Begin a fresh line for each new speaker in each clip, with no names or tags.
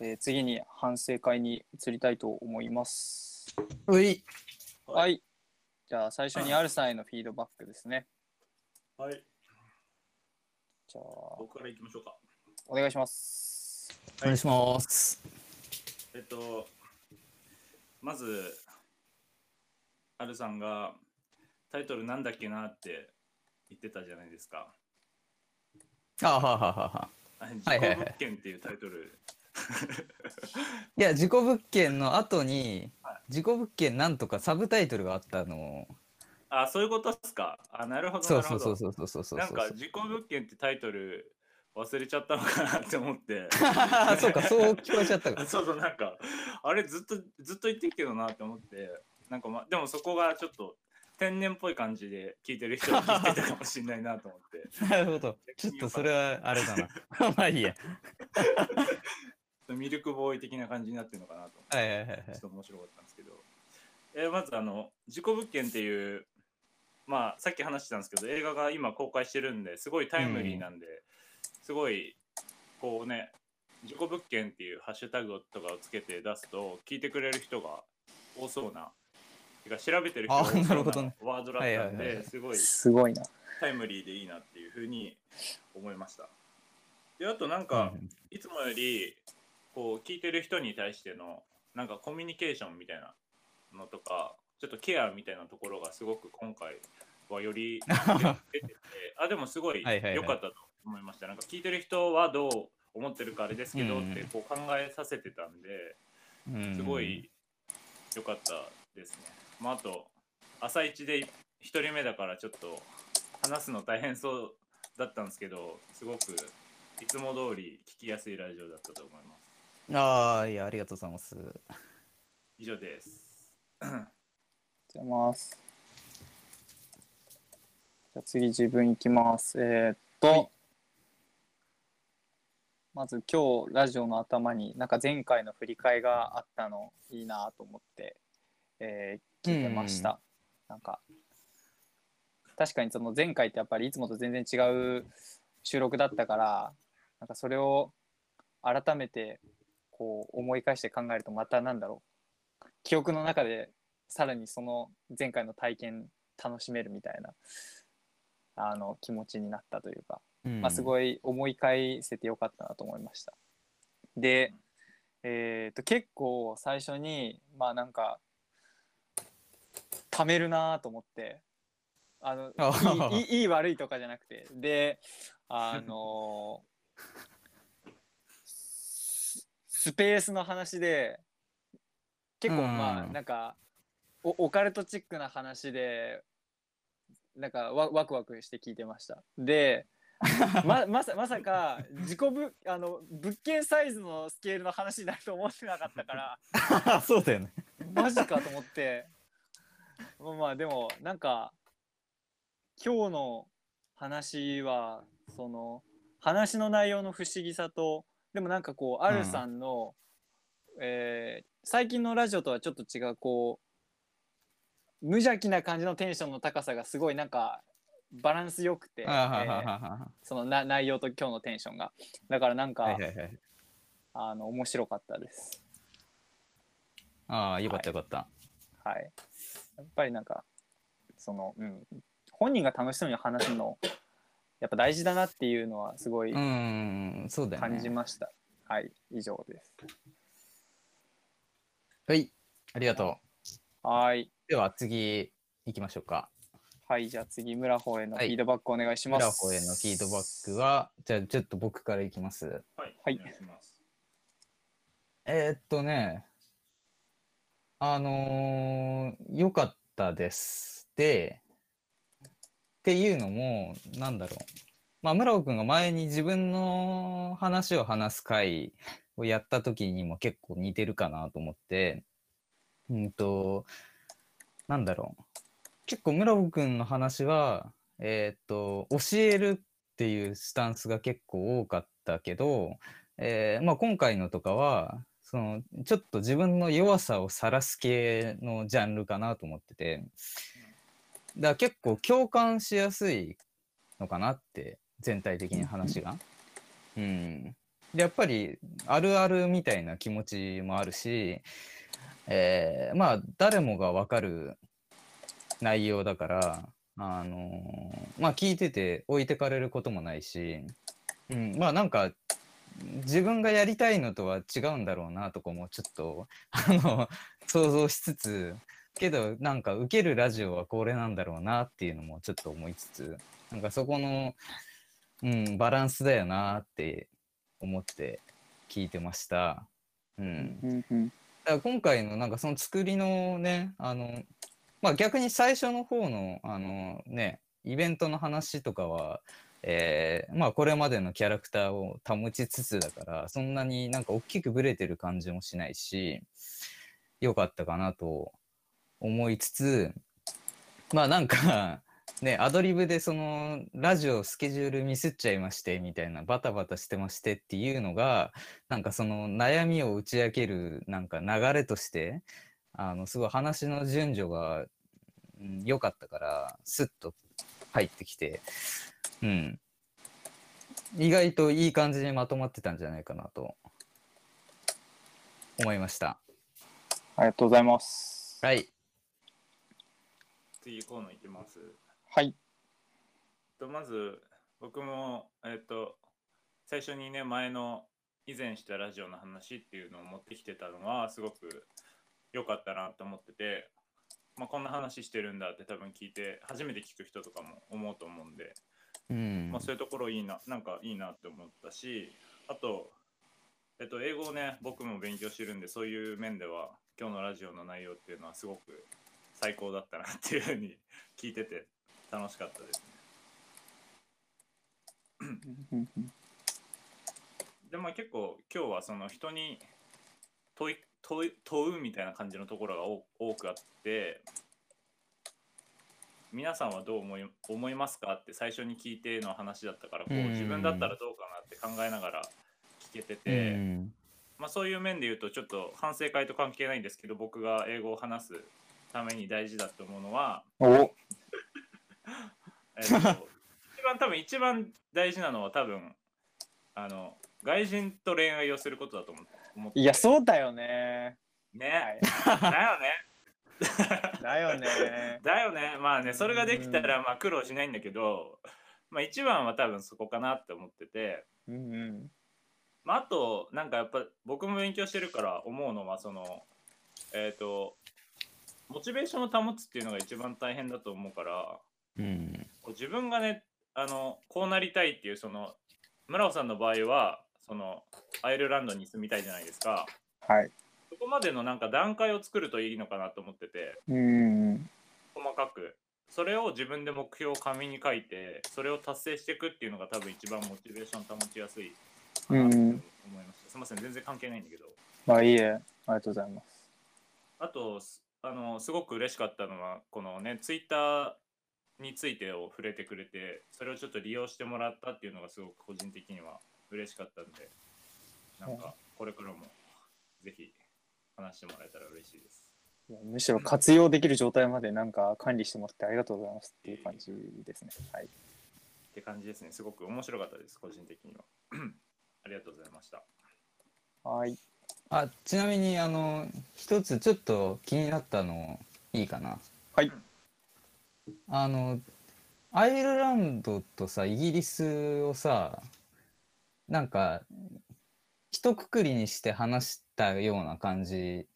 えー次に反省会に移りたいと思います。
うい。
はい。じゃあ最初にアルさんへのフィードバックですね。
はい。
じゃあ、
僕から行きましょうか。
お願いします。
お願いします。
えっと、まず、アルさんがタイトルなんだっけなって言ってたじゃないですか。
あはははは。
あれ
はいはいはい
自己物件っていうタイトル。
いや、事故物件の後に
は、
事故物件なんとかサブタイトルがあったの。
あ、そういうことですか。あ、なるほど。
そう
なるほど
そうそうそうそうそうそう。
なんか、自己物件ってタイトル忘れちゃったのかなって思って。
そうか、そう聞こえちゃったか
あ。そうそう、なんか、あれずっと、ずっと言ってるけどなって思って、なんかま、でもそこがちょっと天然っぽい感じで聞いてる人は聞いてたかもしれないなと思って。
なるほど。ちょっとそれはあれだな。まあいいや。
ミルクボーイ的な感じになってるのかなと。思って、
はいはいはいはい。
ちょっと面白かったんですけど、えーまずあの「事故物件」っていうまあさっき話したんですけど映画が今公開してるんですごいタイムリーなんで、すごいこうね「事故物件」っていうハッシュタグとかをつけて出すと聞いてくれる人が多そうなてか調べてる人が
あ
多そう
なるほどね。
ワードだったんですごい
すごいな。
タイムリーでいいなっていうふうに思いました。であとなんか、
うん。
いつもよりこう聞いてる人に対してのなんかコミュニケーションみたいなのとかちょっとケアみたいなところがすごく今回はより 出ててあでもすごい良かったと思いました。なんか聞いてる人はどう思ってるかあれですけど、
うん
ってこう考えさせてたんで
うん
すごい良かったですね。まあ、あと朝一で1人目だからちょっと話すの大変そうだったんですけどすごくいつも通り聞きやすいラジオだったと思います。
ああ、いや、ありがとうございます。
以上です。
じゃあます。じゃあ次自分行きます。えーっと、
はい
まず今日ラジオの頭になんか前回の振り替えがあったのいいなと思って、えー聞いてました。なんか確かにその前回ってやっぱりいつもと全然違う収録だったからなんかそれを改めてこう思い返して考えるとまたなんだろう記憶の中でさらにその前回の体験楽しめるみたいなあの気持ちになったというか、まあ、す
い。
ごい思い返せてよかったなと思いました。で、えー、と結構最初にまあなんか貯めるなと思ってあの
あ
いいいい悪いとかじゃなくてであのススペースの話で結構まあ
うん
なんかおオカルトチックな話でなんかワワクワクして聞いてました。で ままさまさか自己ぶあの物件サイズのスケールの話になると思ってなかったから
そうだよね。
マジかと思ってまあまあでもなんか今日の話はその話の内容の不思議さとでもなんかこう、
ん
アルさんの、えー最近のラジオとはちょっと違うこう無邪気な感じのテンションの高さがすごいなんかバランスよくて、そのな内容と今日のテンションが。だからなんか、
はいはいはい。
あの面白かったです。
ああ、よかったよかった。
はい。やっぱりなんかそのうん。本人が楽しそうに話すのやっぱ大事だなっていうのはすごい
うん、そうだよね。
感じました、はい以上です
はい、ありがと
はい。
う。では次行きましょうか。
はい、じゃあ次、村穂への
はい
フィードバックお願いしま
ミラ
す。
ホへのフィードバックは、じゃあちょっと僕からいきます。
はい。
はい
お願いします。
えーっとね、あのー、良かったです。で、っていうのも、なんだろう。まあ、村尾くんが前に自分の話を話す回をやった時にも結構似てるかなと思って、うんと、なんだろう。結構村尾くんの話は、えーっと、教えるっていうスタンスが結構多かったけど、えーまあ、今回のとかはそのちょっと自分の弱さを晒す系のジャンルかなと思っててから結構共感しやすいのかなって全体的に話が。うん、でやっぱりあるあるみたいな気持ちもあるし、えーまあ誰もが分かる内容だから、あのーまあ聞いてて置いてかれることもないし、うん、まあなんか自分がやりたいのとは違うんだろうなとかもちょっとあの想像しつつけどなんか受けるラジオはこれなんだろうなっていうのもちょっと思いつつなんかそこの、うん、バランスだよなって思って聞いてました。うん、
うんうん
だから今回のなんかその作りのねあのまあ逆に最初の方のあのねイベントの話とかは、えーまあこれまでのキャラクターを保ちつつだからそんなになんか大きくブレてる感じもしないし良かったかなと思いつつまあなんかねアドリブでそのラジオスケジュールミスっちゃいましてみたいなバタバタしてましてっていうのがなんかその悩みを打ち明けるなんか流れとしてあのすごい話の順序がうん良かったからスッと入ってきて、うん、意外といい感じにまとまってたんじゃないかなと思いました。
ありがとうございます。
はい。
次コーナーいきます？
はい。
とまず僕もえっ、と最初にね前の以前したラジオの話っていうのを持ってきてたのはすごく良かったなと思ってて、まあ、こんな話してるんだって多分聞いて初めて聞く人とかも思うと思うんで、
うん
まあ、そういうところいいななんかいいなって思ったしあと、えっと、英語をね僕も勉強してるんでそういう面では今日のラジオの内容っていうのはすごく最高だったなっていうふうに聞いてて楽しかったですね。でまあ結構今日はその人に問い問い問うみたいな感じのところが多多くあって皆さんはどう思い思いますかって最初に聞いての話だったからこう
うん。
自分だったらどうかなって考えながら聞けて
う
て、
ん。
まあ、そういう面で言うとちょっと反省会と関係ないんですけど僕が英語を話すために大事だと思うのは、
お。
えっと一番多分一番大事なのは多分あの外人と恋愛をすることだと思って。思って
いや、そうだよね。
ね、
はい。
だよね。
だよね。
だよね。まあねそれができたらまあ苦労しないんだけど、まあ一番は多分そこかなって思ってて、
うんうん。
まあ、あとなんかやっぱ僕も勉強してるから思うのはそのえっ、とモチベーションを保つっていうのが一番大変だと思うから
うん
自分がねあのこうなりたいっていうその村尾さんの場合はそのアイルランドに住みたいじゃないですか
はい。
そこまでのなんか段階を作るといいのかなと思ってて
うんうん。
細かくそれを自分で目標を紙に書いてそれを達成していくっていうのが多分一番モチベーション保ちやすいかなと思いました、すいません全然関係ないんだけど
まあいいえ。ありがとうございます。
あとすあのすごく嬉しかったのはこのねツイッターについてを触れてくれてそれをちょっと利用してもらったっていうのがすごく個人的には嬉しかったんでなんかこれからもぜひ話してもらえたら嬉しいです
いやむしろ活用できる状態までなんか管理してもらってありがとうございますっていう感じですね。はい。
って感じですねすごく面白かったです個人的には ありがとうございました
はい。
あちなみにあの一つちょっと気になったのいいかな？
はい。
あのアイルランドとさイギリスをさなんか一括りにして話したような感じ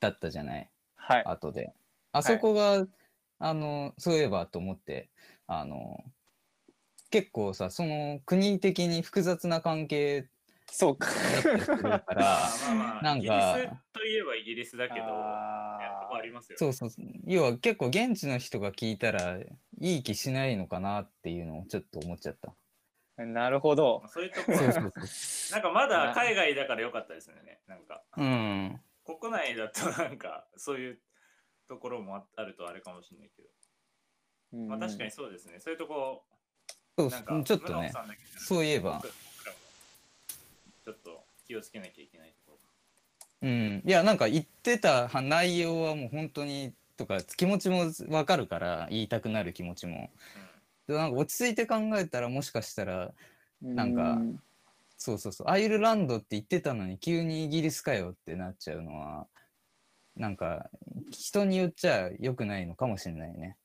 だったじゃない？
はい。
後で。あそこが、あのそういえばと思ってあの結構さその国的に複雑な関係
そうか。
だから
まあまあ
なんか
イギリスといえばイギリスだけどね
あ
りますよ
そうそうそう。要は結構現地の人が聞いたらいい気しないのかなっていうのをちょっと思っちゃった。
ーなるほど。
まあ。そういうとこ
そう
ろ
そうそう。
なんかまだ海外だから良かったですねなんか。
うん。
国内だとなんかそういうところもああるとあれかもしれないけど、
うん。
まあ確かにそうですね。そういうとこ
そう
なんか
ちょっとね。そういえば
ちょっと気をつけなきゃいけないところ
うん。いやなんか言ってた内容はもう本当にとか気持ちもわかるから言いたくなる気持ちも。でなんか落ち着いて考えたらもしかしたらなんか
うん
そうそうそう、アイルランドって言ってたのに、急にイギリスかよってなっちゃうのは、なんか、人によっちゃ良くないのかもしれないね。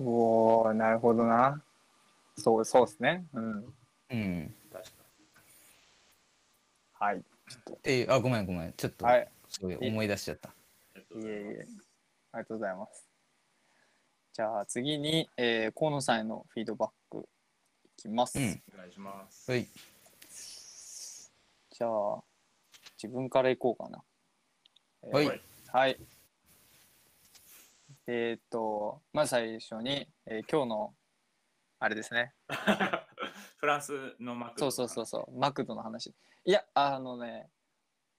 おおなるほどな。そうそうですね。うん。
うん。
はい。
っていう、あ、ごめんごめん。ちょっと、
はい。
そういう思い出しちゃった。
に。ありがとうござい
いえいえ
ます。
ありがとうございます。じゃあ次に、えー、河野さんへのフィードバックいきます。
うん。
お願いします。
はい。
じゃあ自分からいこうかな。えー
はい
はい
はい。えーっと、まず最初に、えー今日のあれですね。
フランスのマク
そうそうそうそう、マクドの話。いや、あのね、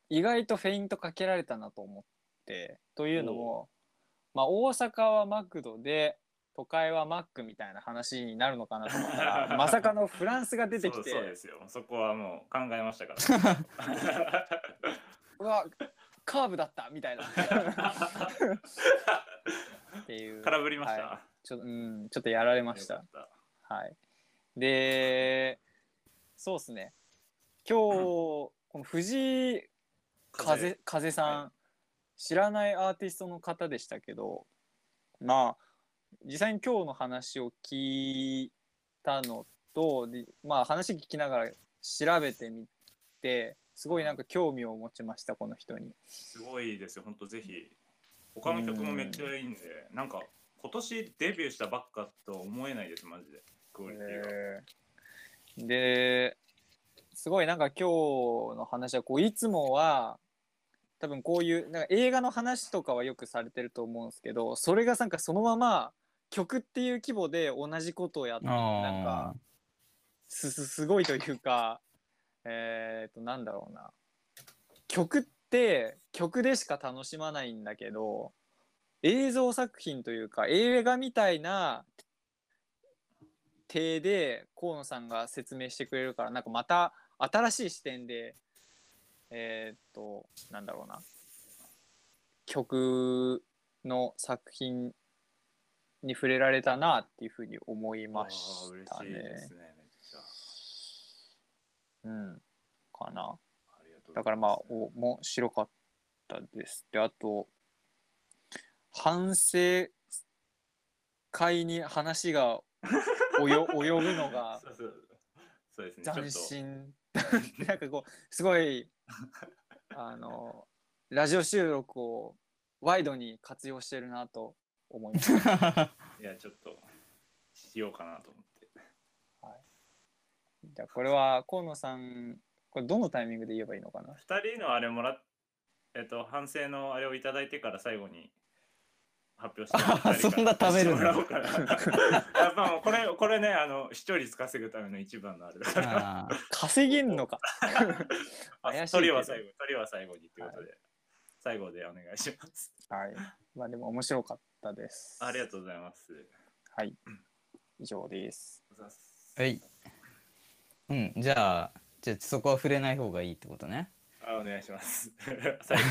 意外とフェイントかけられたなと思って、というのも、まあ、大阪はマクドで、都会はマックみたいな話になるのかなと思ったら、まさかのフランスが出てきて、
そうですよ。そこはもう考えましたから。
うわ、カーブだったみたいな。っていう。
空振りました。
はちょっと、うん、ちょっとやられましたはい。で、そうですね。今日、この藤井
た
風風さん、
は
知らないアーティストの方でしたけどまあ実際に今日の話を聞いたのとでまあ話聞きながら調べてみてすごいなんか興味を持ちましたこの人に。
すごいですよ。本当ぜひ。他の曲もめっちゃいいんで、なんか今年デビューしたばっかと思えないです、マジで。クオリティが。
えーですごいなんか今日の話はこういつもは多分こういうなんか映画の話とかはよくされてると思うんですけどそれがなんかそのまま曲っていう規模で同じことをやってなんかすすすごいというかえっ、となんだろうな曲って曲でしか楽しまないんだけど映像作品というか映画みたいな体で河野さんが説明してくれるからなんかまた新しい視点でえーっとなんだろうな曲の作品に触れられたなっていうふうに思いました
しいで
ね。うん、かな。だからまあお面白かったです。であと反省会に話がおよ及ぶのが斬新。なんかこうすごいあのラジオ収録をワイドに活用してるなと思います。
いや、ちょっとしようかなと思って。
じゃあこれは河野さんこれどのタイミングで言えばいいのかな？
二人のあれもらっえっと、反省のあれをいただいてから最後に発表して
そんな食べるの？
してもらおうかな やっぱもうこれ、これね、あの、視聴率稼ぐための一番のあれだから。
稼げんのか？
あ
怪しい
鳥は最後、鳥は最後にということで、最後でお願いします。
はい。まあでも面白かったです。
ありがとうございます。
はい。以上です
はい。うん、じゃあ、じゃあそこは触れない方がいいってことね。
あ、お願いします。最後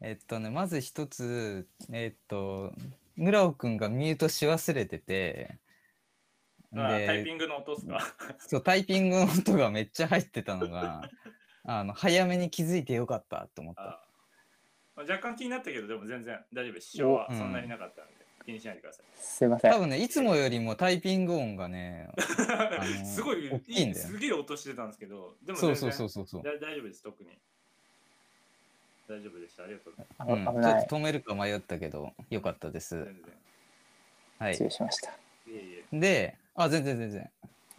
えっとね、まず一つ、えっと、村尾くんがミュートし忘れてて、
あタイ
で
ピングの音っすか？
そう、タイピングの音がめっちゃ入ってたのが、あの、早めに気づいてよかったと思った。
あまあ若干気になったけど、でも全然大丈夫です。支障は
お
そんなになかったんで、気にしないでください。
すいませ
多分ね、いつもよりもタイピング音がね、の
すごい
大きいんだよ
すげえ音してたんですけど、でも
そう
全然
そうそうそうそう。
だ大丈夫です、特に。大丈夫でした。ありがとうござい
あ
うん、ちょっ。と止めるか迷ったけど、よかったです。はい
失。礼しました。
で、あ、全然全然。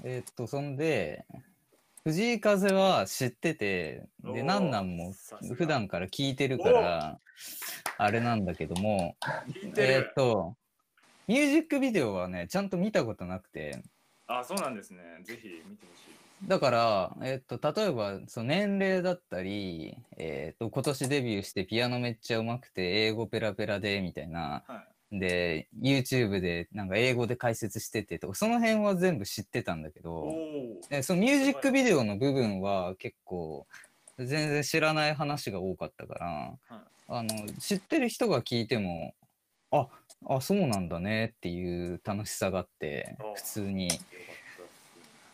えーっと、そんで、藤井風は知ってて、で、なんなんも普段から聞いてるから、あれなんだけども、
聞いて
えーっ
る。
と、ミュージックビデオはね、ちゃんと見たことなくて、
あ、そうなんですね。ぜひ見てほしい。
だから、えーっと、例えば、その年齢だったり、えーっと、今年デビューしてピアノめっちゃ上手くて、英語ペラペラで、みたいな、
はい。
で、YouTube でなんか英語で解説しててとか、その辺は全部知ってたんだけ
お
ど、
お。
でそのミュージックビデオの部分は結構全然知らない話が多かったから、
はい。
あの知ってる人が聞いてもああそうなんだねっていう楽しさがあって
あ
普通に。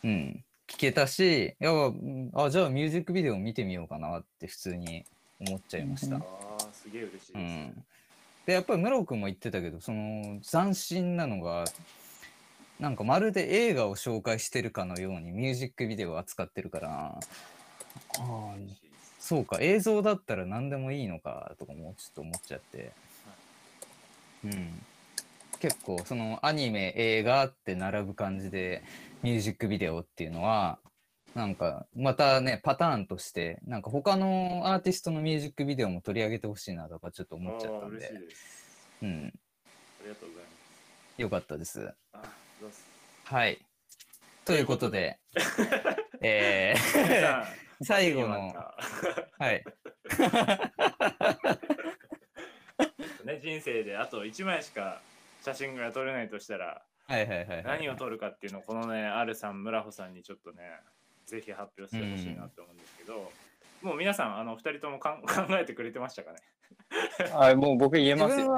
うん、聞けたし、いやうんあじゃあミュージックビデオ見てみようかなって普通に思っちゃいました。
うん
ああすげえ嬉しいです、
うん、でやっぱり室君も言ってたけどその斬新なのがなんかまるで映画を紹介してるかのようにミュージックビデオを扱ってるからあそうか映像だったら何でもいいのかとかもちょっと思っちゃって、うん、結構そのアニメ映画って並ぶ感じでミュージックビデオっていうのはなんかまたねパターンとしてなんか他のアーティストのミュージックビデオも取り上げてほしいなとかちょっと思っちゃったんで
あー嬉しい、です
うん、
ありがとうございます
よかったです。はい。ということで、え
皆
ー、最後の、はい。
ね、人生であと1枚しか写真が撮れないとしたら
はいはいはいはい。
何を撮るかっていうのをこのねアルさん村穂さんにちょっとねぜひ発表してほしいなって思うんですけど、もう皆さんあの2人ともかん 考えてくれてましたかね？
あもう僕言えますよ。
自分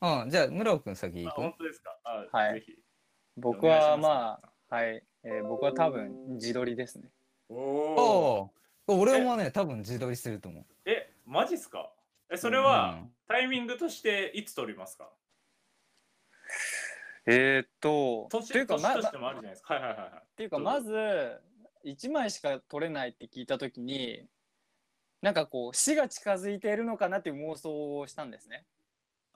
は、うん、じゃあ、村尾くん先
あ
行こ
本当ですか？あ、
はい。
ぜひ。
僕はまあ、はい、えー僕は多分自撮りですね。
お
う。
お
おお俺もね、多分自撮りすると思う。
えマジっすか？えそれ
う
は
ん。
タイミングとしていつ撮りますか？
えーっと、
年
というか、まま
年としてもあるじゃないですか。はいはいはいはい。
っていうかまず1枚しか取れないって聞いた時になんかこう死が近づいているのかなっていう妄想をしたんですね。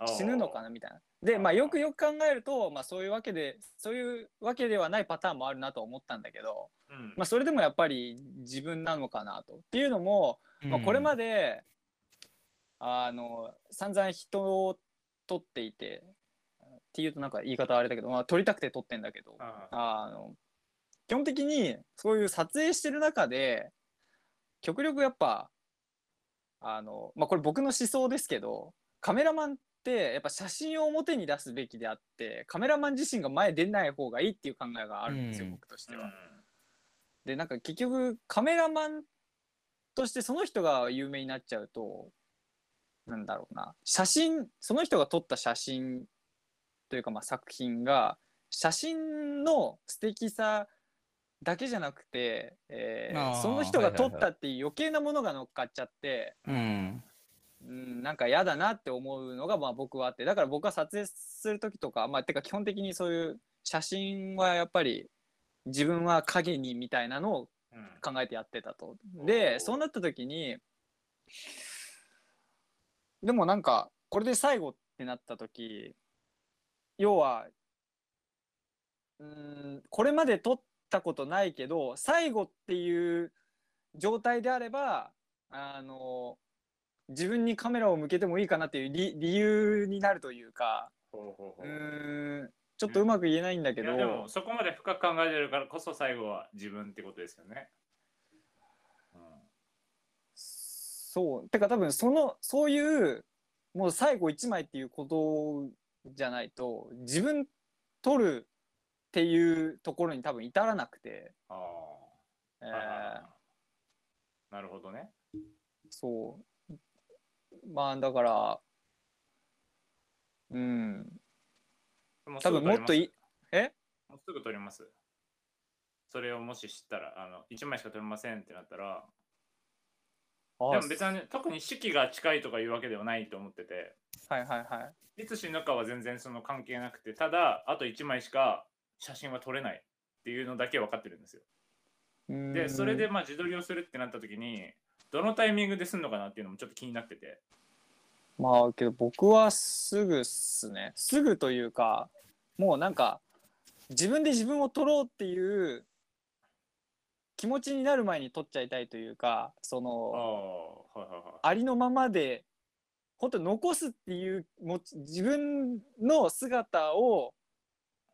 死ぬのかなみたいな。でまあよくよく考えると、まあ、そういうわけでそういうわけではないパターンもあるなと思ったんだけど、
うん。
まあ、それでもやっぱり自分なのかなとっていうのも、まあ、これま
で、
で、あの散々人を撮っていてっていうとなんか言い方あれだけど、まあ、撮りたくて撮ってんだけど
あ
あの基本的にそういう撮影してる中で極力やっぱあの、まあ、これ僕の思想ですけどカメラマンってやっぱ写真を表に出すべきであってカメラマン自身が前出ない方がいいっていう考えがあるんですよ、
うん。
僕としては。
うん。
でなんか結局カメラマンとしてその人が有名になっちゃうとなんだろうな。写真その人が撮った写真というかまあ作品が写真の素敵さだけじゃなくて、えーその人が撮
はいはいはい
ったっていう余計なものが乗っかっちゃって、
うん。
うん、なんか嫌だなって思うのがまあ僕はあってだから僕は撮影する時とかまあてか基本的にそういう写真はやっぱり自分は影にみたいなのを
うん
考えてやってたと。
お
で
ー
そうなった時にでもなんかこれで最後ってなった時要はうーんこれまで撮ったことないけど最後っていう状態であればあの自分にカメラを向けてもいいかなっていう理理由になるというかう
ほうほうほう。
ーんちょっとうまく言えないんだけど。
いやでもそこまで深く考えてるからこそ最後は自分ってことですよね。うん。
そう。てか多分そのそういうもう最後1枚っていうことじゃないと自分撮るっていうところに多分至らなくて、
あ
え
あ、はいはいはい。なるほどね。
ーそう。まあだからうん。多分もっとい
す
え？
もうすぐ撮ります。それをもし知ったら、あの1枚しか撮れませんってなったら、
あ
でも別に特に式が近いとかいうわけではないと思ってて、
はいはいはい。
いつ死ぬかは全然その関係なくて、ただ、あと1枚しか写真は撮れないっていうのだけ分かってるんですよ。で、それでまあ自撮りをするってなった時に、どのタイミングですんのかなっていうのもちょっと気になってて。
まあけど僕はすぐっすね。すぐというかもうなんか自分で自分を撮ろうっていう気持ちになる前に撮っちゃいたいというかそ
ああ、
の
はいはいはい。
ありのままで本当残すっていうもち自分の姿を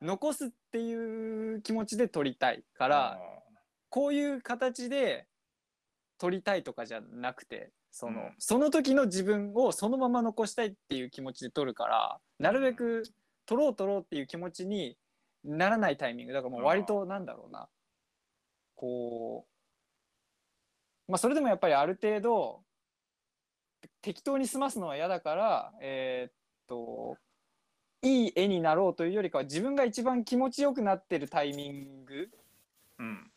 残すっていう気持ちで撮りたいからこういう形で撮りたいとかじゃなくてその,、
うん。
その時の自分をそのまま残したいっていう気持ちで撮るからなるべく撮ろう撮ろうっていう気持ちにならないタイミング。だからもう割となんだろうなこうまあそれでもやっぱりある程度適当に済ますのは嫌だからえーっといい絵になろうというよりかは自分が一番気持ちよくなってるタイミング
うん。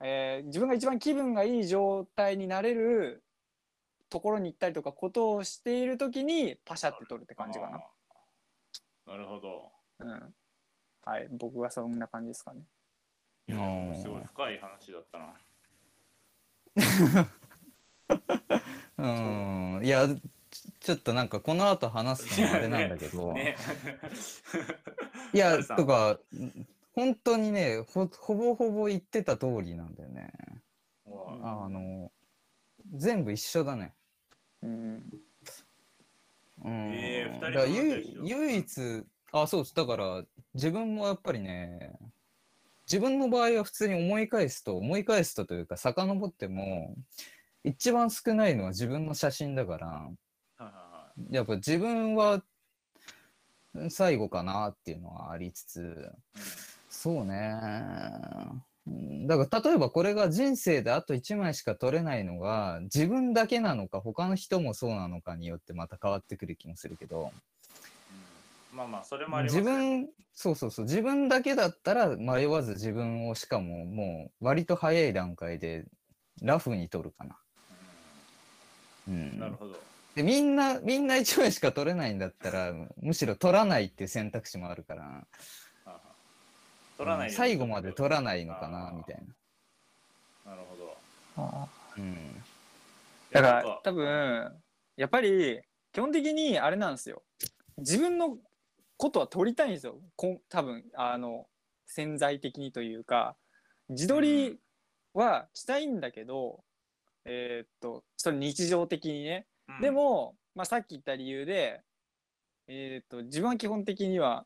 えー自分が一番気分がいい状態になれるところに行ったりとかことをしている時にパシャって撮るって感じかな。
なるほど。
うん。はい、僕はそんな感じですかね。
すごい深い話だったな。
うん。いやちちょっとなんかこの後話すのもあれなんだけど、
ね。
いやとか本当にねほほぼほぼ言ってた通りなんだよね。
も
あ。の全部一緒だね。
うん。
うん。
えー
唯
一緒。
唯一あそうです。だから自分もやっぱりね自分の場合は普通に思い返すと思い返すとというか遡っても一番少ないのは自分の写真だからやっぱ自分は最後かなっていうのはありつつ
うん
そうね。うんだから例えばこれが人生であと1枚しか撮れないのが自分だけなのか他の人もそうなのかによってまた変わってくる気もするけど
うんまあまあそれもあります
自
ね
分そうそうそう自分だけだったら迷わず自分をしかももう割と早い段階でラフに撮るかな。う
うん
ん、
なるほど。
でみんなみんな1枚しか取れないんだったらむしろ取らないっていう選択肢もあるから
取らないで
うん最後まで取らないのかなみたいな。
なるほど。
あ
うん
だから多分やっぱり基本的にあれなんですよ自分のことは撮りたいんですよ。こん多分あの潜在的にというか。自撮りはしたいんだけど、えーっとそれ日常的にね、
うん。
でも、まあ、さっき言った理由で、えーっと自分は基本的には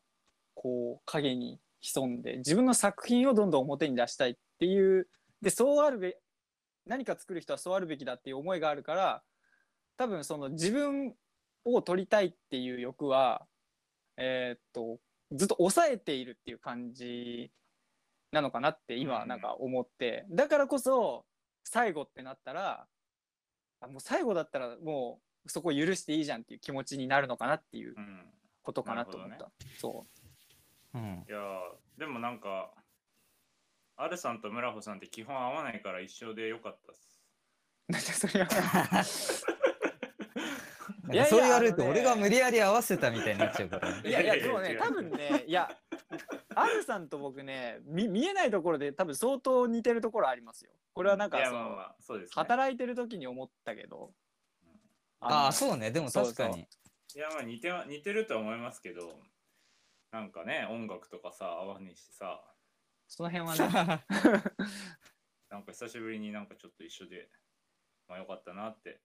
こう影に潜んで自分の作品をどんどん表に出したいっていうでそうあるべ何か作る人はそうあるべきだっていう思いがあるから多分その自分を撮りたいっていう欲はえーっとずっと抑えているっていう感じなのかなって今
うん。
なんか思って、だからこそ最後ってなったらあもう最後だったらもうそこを許していいじゃんっていう気持ちになるのかなっていう
うん。
ことかなと思った、
なる
そ
う。ん。
いやーでもなんか、アルさんと村穂さんって基本合わないから一緒でよかったっす。
それは いやいや
かそう言われると俺が無理やり合わせたみたいになっちゃうから。
いやいや
いや
でもね多分ねいやアルさんと僕ね見見えないところで多分相当似てるところありますよこれはなんか
いや
その、
まあまあ、そうです、ね。
働いてる時に思ったけど
ああ
の
そうねでも確かに。
いやまあ似ては似てるとは思いますけど、なんかね、音楽とかさ、合わねえしさ、
その辺はね
なんか久しぶりになんかちょっと一緒で、まあよかったなって。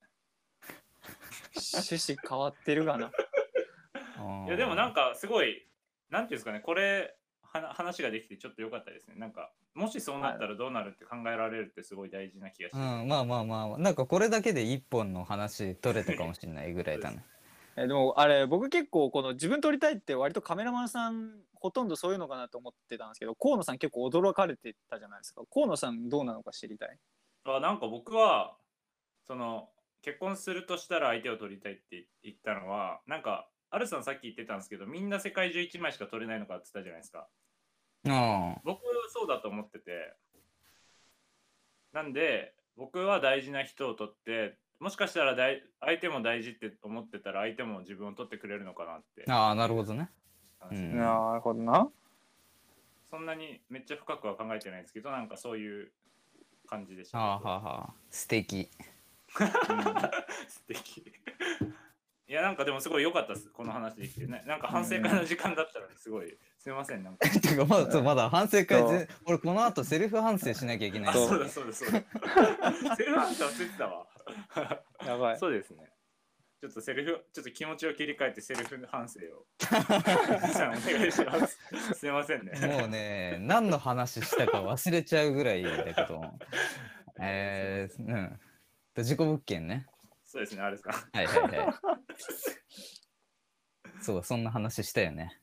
趣旨変わってるがな
いやでもなん
か
かすごい、なんていうんですかね、これ、はな話ができてちょっと良かったですね。なんか、もしそうなったらどうなるって考えられるってすごい大事な気がして。
うん、まあまあまあなんかこれだけで一本の話取れたかもしれないぐらいだね。
えでもあれ僕結構この自分撮りたいって割とカメラマンさんほとんどそういうのかなと思ってたんですけど河野さん結構驚かれてたじゃないですか河野さんどうなのか知りたい
あなんか僕はその結婚するとしたら相手を取りたいって言ったのはなんかアルさんさっき言ってたんですけどみんな世界中1枚しか取れないのかって言ったじゃないですか。
あ
僕そうだと思ってて。なんで僕は大事な人を取ってもしかしたら大相手も大事って思ってたら相手も自分を取ってくれるのかなって。
あああなるほどね。うん。
なるほどな。
そんなにめっちゃ深くは考えてないんですけどなんかそういう感じでした、
はあはあはあ。素敵。
素敵。いやなんかでもすごい良かったです。この話できてね。なんか反省会の時間だったのにすごい。すいませんなんか。
てかまだまだ反省会ぜ俺この後セルフ反省しなきゃいけない
あ
そう
そうだそうだそうだ。セルフ反省忘れてたわ。
やばい。
そうですね。ちょっとセルフちょっと気持ちを切り替えてセルフ反省を。お願いします。すいませんね。
もうね何の話したか忘れちゃうぐらいだけど。えー、うん自己物件ね。
そうですねあれですか。
はいはいはい。そうそんな話したよね。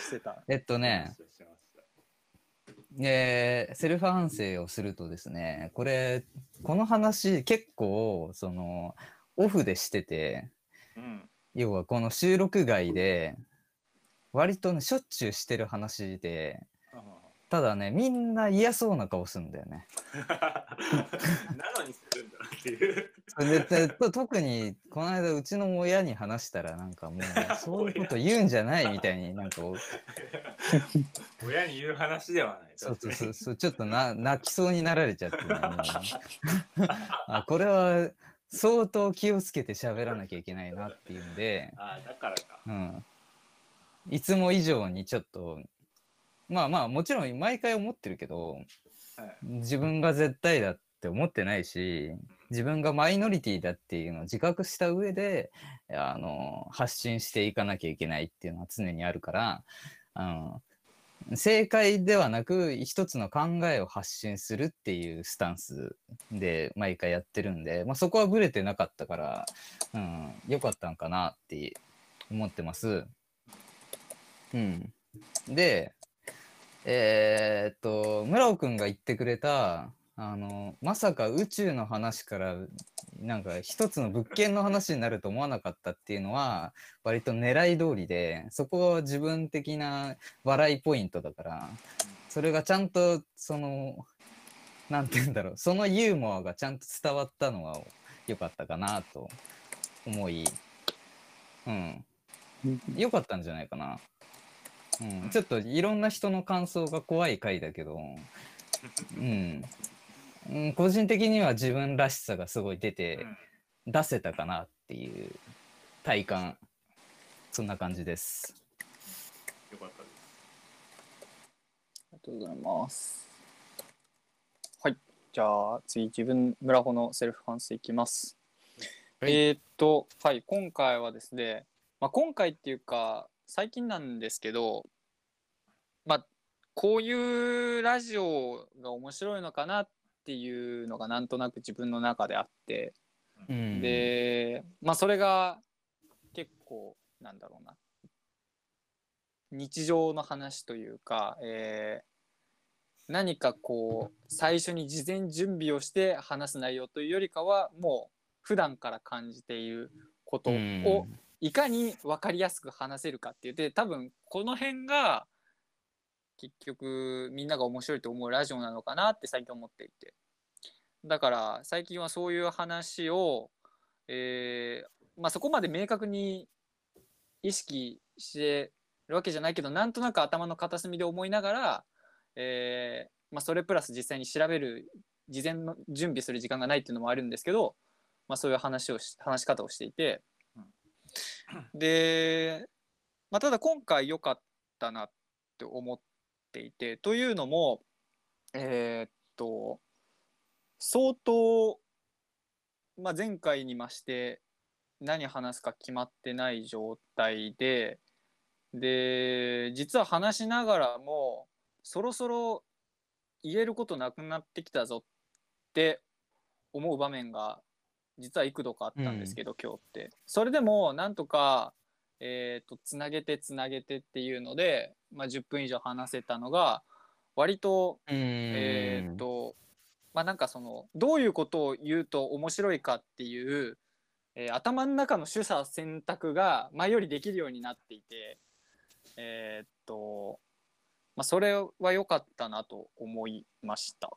してた。
えっとね。えーセルフ反省をするとですねこれこの話結構そのオフでしてて
うん。
要はこの収録外で割とねしょっちゅうしてる話でただね、みんな嫌そうな顔するんだよね。
なのにするんだなっていう。
ででと 特に、この間、うちの親に話したら、なんかもう、そういうこと言うんじゃないみたいになんか、
親に言う話ではない。
そうそうそうちょっとな泣きそうになられちゃってね。あこれは相当気をつけて喋らなきゃいけないなっていうんで、
ああ、だからか。
うん。いつも以上にちょっと、まあまあ、もちろん毎回思ってるけど、
はい。
自分が絶対だって思ってないし、自分がマイノリティだっていうのを自覚した上で、あの、発信していかなきゃいけないっていうのは常にあるから、あの正解ではなく一つの考えを発信するっていうスタンスで毎回やってるんで、まあ、そこはブレてなかったから、うん、よかったんかなって思ってます。うん、でえーっと村尾くんが言ってくれたあのまさか宇宙の話からなんか一つの物件の話になると思わなかったっていうのは割と狙い通りでそこは自分的な笑いポイントだからそれがちゃんとそのなんて言うんだろうそのユーモアがちゃんと伝わったのは良かったかなと思いうん良かったんじゃないかな。うん、ちょっといろんな人の感想が怖い回だけど、うん、うん、個人的には自分らしさがすごい出て出せたかなっていう体感そんな感じです。
よかったです。
ありがとうございます。はい。じゃあ次自分村穂のセルフ反省いきます。
はい
えーっとはい今回はですね、まあ、今回っていうか最近なんですけどまあこういうラジオが面白いのかなっていうのがなんとなく自分の中であって、
うん、
でまあそれが結構なんだろうな。日常の話というか、えー何かこう最初に事前準備をして話す内容というよりかはもう普段から感じていること
うん。
をいかに分かりやすく話せるかっていう。で多分この辺が結局みんなが面白いと思うラジオなのかなって最近思っていて。だから最近はそういう話を、えーまあ、そこまで明確に意識してるわけじゃないけどなんとなく頭の片隅で思いながら、えーまあ、それプラス実際に調べる事前の準備する時間がないっていうのもあるんですけど、まあ、そういう話をし話し方をしていて。で、まあ、ただ今回良かったなって思っていてというのもえーっと相当、まあ、前回に増して何話すか決まってない状態でで実は話しながらもそろそろ言えることなくなってきたぞって思う場面が実は幾度かあったんですけど、今日って。それでもなんとかえー、とつなげてつなげてっていうので、まあ、10分以上話せたのが割と
うん。
えーっとまあなんかそのどういうことを言うと面白いかっていう、えー頭の中の取捨選択が前よりできるようになっていてえーっとまあそれは良かったなと思いました。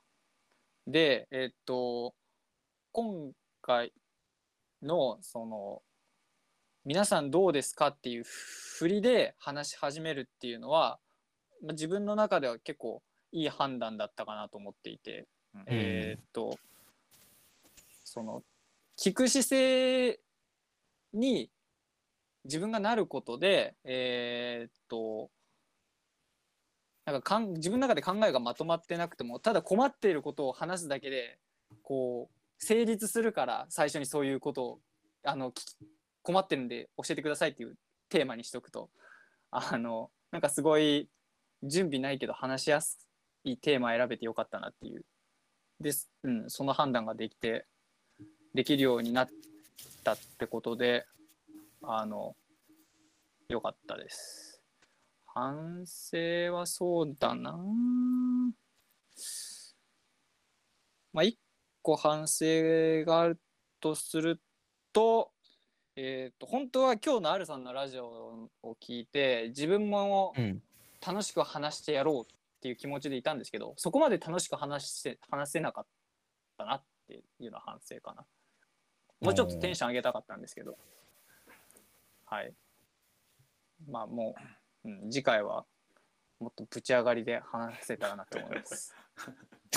でえーっと今回のその皆さんどうですかっていう振りで話し始めるっていうのは、まあ、自分の中では結構いい判断だったかなと思っていて、
うん。
えーっとその聞く姿勢に自分がなることでえーっとなんかかん自分の中で考えがまとまってなくてもただ困っていることを話すだけでこう成立するから最初にそういうことをあの困ってるんで教えてくださいっていうテーマにしとくとあのなんかすごい準備ないけど話しやすいテーマ選べてよかったなっていうです、うん、その判断ができてできるようになったってことであのよかったです。反省はそうだな。まあ一個反省があるとするとえー、と本当は今日のアルさんのラジオを聞いて自分も
うん。
楽しく話してやろうっっていう気持ちでいたんですけどそこまで楽しく話して話せなかったなっていうのは反省かな。もうちょっとテンション上げたかったんですけど。はい。まあもう、うん、次回はもっとぶち上がりで話せたらなと思います。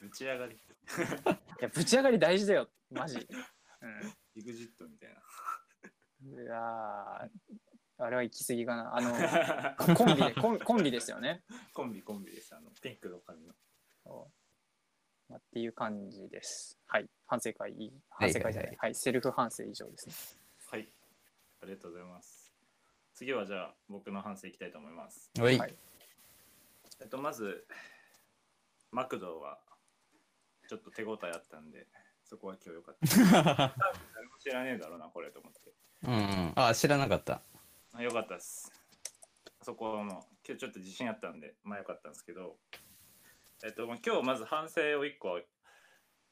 ぶち上がり。
いやぶち上がり大事だよマジ、う
イグジットみたい
ん、いやーあれは行き過ぎかなあの コンビでコンコンビですよね
な。コンビコンビです。あのピンクの髪の。
っていう感じです。はい。反省会、反省会じゃない。
はい
はい、セルフ反省以上ですね。
はい。ありがとうございます。次はじゃあ僕の反省いきたいと思います。
はい
はい
えっとまずマクドはちょっと手応えあったんでそこは今日よかった。誰も知らねえだろうなこれと思って。
うんうん。あ、知らなかった。
あよかったです。そこはもう今日ちょっと自信あったんでまあよかったんですけど、えっとまあ今日まず反省を1個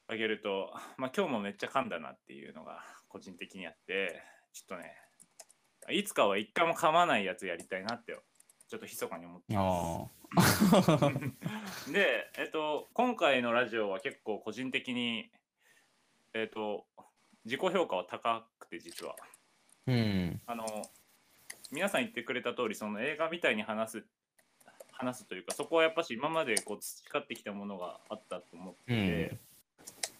あげると、まあ今日もめっちゃ噛んだなっていうのが個人的にあって、ちょっとね、いつかは一回も噛まないやつやりたいなってちょっと密かに思ってま
あ
す。で、えっと今回のラジオは結構個人的にえっと自己評価は高くて実は。
あ。うん。
あの皆さん言ってくれた通りその映画みたいに話す話すというかそこはやっぱし今までこう培ってきたものがあったと思ってて、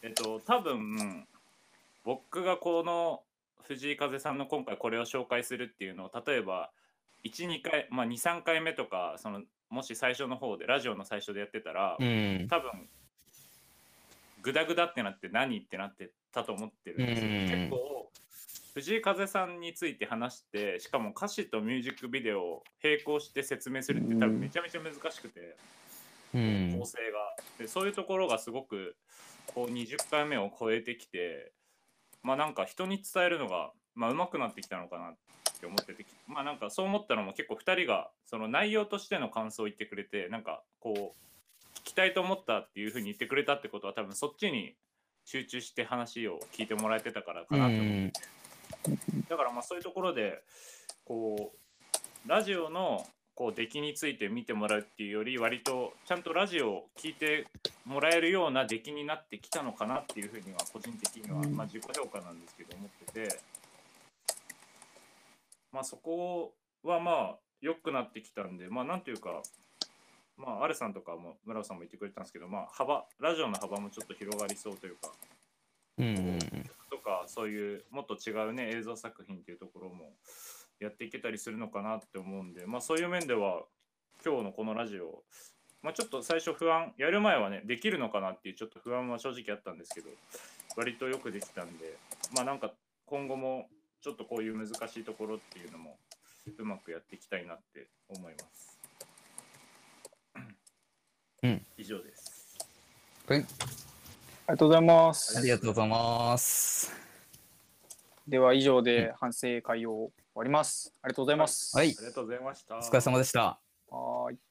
えっと多分僕がこの藤井風さんの今回これを紹介するっていうのを例えば12回まあ23回目とかそのもし最初の方でラジオの最初でやってたら、
うん。
多分グダグダってなって何ってなってたと思ってるんですよ。
うん
結構藤井風さんについて話してしかも歌詞とミュージックビデオを並行して説明するって多分めちゃめちゃ難しくて、
うん
構。成がでそういうところがすごくこう20回目を超えてきてまあなんか人に伝えるのがまあ上手くなってきたのかなって思っててまあなんかそう思ったのも結構2人がその内容としての感想を言ってくれてなんかこう聞きたいと思ったっていうふうに言ってくれたってことは多分そっちに集中して話を聞いてもらえてたからか
う
なと思って。
ん。
だからまあそういうところでこうラジオのこう出来について見てもらうっていうより割とちゃんとラジオを聞いてもらえるような出来になってきたのかなっていうふうには個人的には、
うん。
まあ自己評価なんですけど思っててまあそこはまあ良くなってきたんでまあなんていうかまあアレさんとかも村尾さんも言ってくれたんですけどまあ幅ラジオの幅もちょっと広がりそうというか
うん。
とかそういうもっと違うね映像作品っていうところもやっていけたりするのかなって思うんでまあそういう面では今日のこのラジオまあちょっと最初不安やる前はねできるのかなっていうちょっと不安は正直あったんですけど割とよくできたんでまあなんか今後もちょっとこういう難しいところっていうのもうまくやっていきたいなって思います。
うん
以上です。
はい。
ありがとうございます。
ありがとうございます。
では以上で反省会を終わります。ありがとうございます。
はい
ありがとうございました。
お疲れ様でした。
はーい。